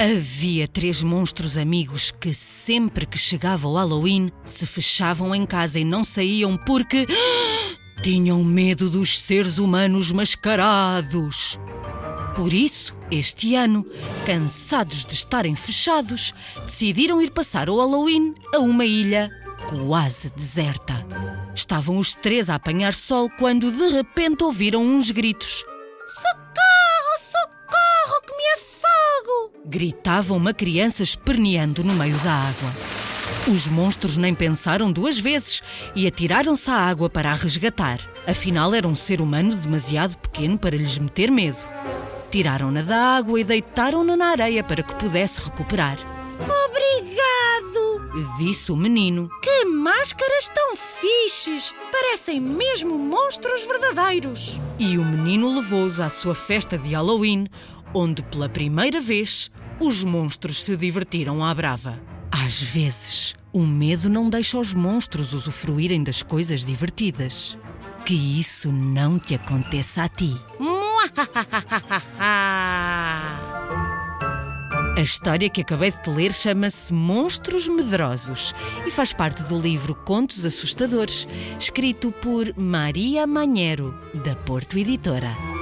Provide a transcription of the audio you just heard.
Havia três monstros amigos que, sempre que chegava o Halloween, se fechavam em casa e não saíam porque. tinham medo dos seres humanos mascarados. Por isso, este ano, cansados de estarem fechados, decidiram ir passar o Halloween a uma ilha quase deserta. Estavam os três a apanhar sol quando de repente ouviram uns gritos. Socorro, Gritava uma criança esperneando no meio da água. Os monstros nem pensaram duas vezes e atiraram-se à água para a resgatar. Afinal, era um ser humano demasiado pequeno para lhes meter medo. Tiraram-na da água e deitaram-na na areia para que pudesse recuperar. Obrigado! Disse o menino. Que máscaras tão fixes! Parecem mesmo monstros verdadeiros. E o menino levou-os à sua festa de Halloween, onde pela primeira vez os monstros se divertiram à brava. Às vezes, o medo não deixa os monstros usufruírem das coisas divertidas. Que isso não te aconteça a ti. A história que acabei de te ler chama-se Monstros Medrosos e faz parte do livro Contos Assustadores, escrito por Maria Manheiro, da Porto Editora.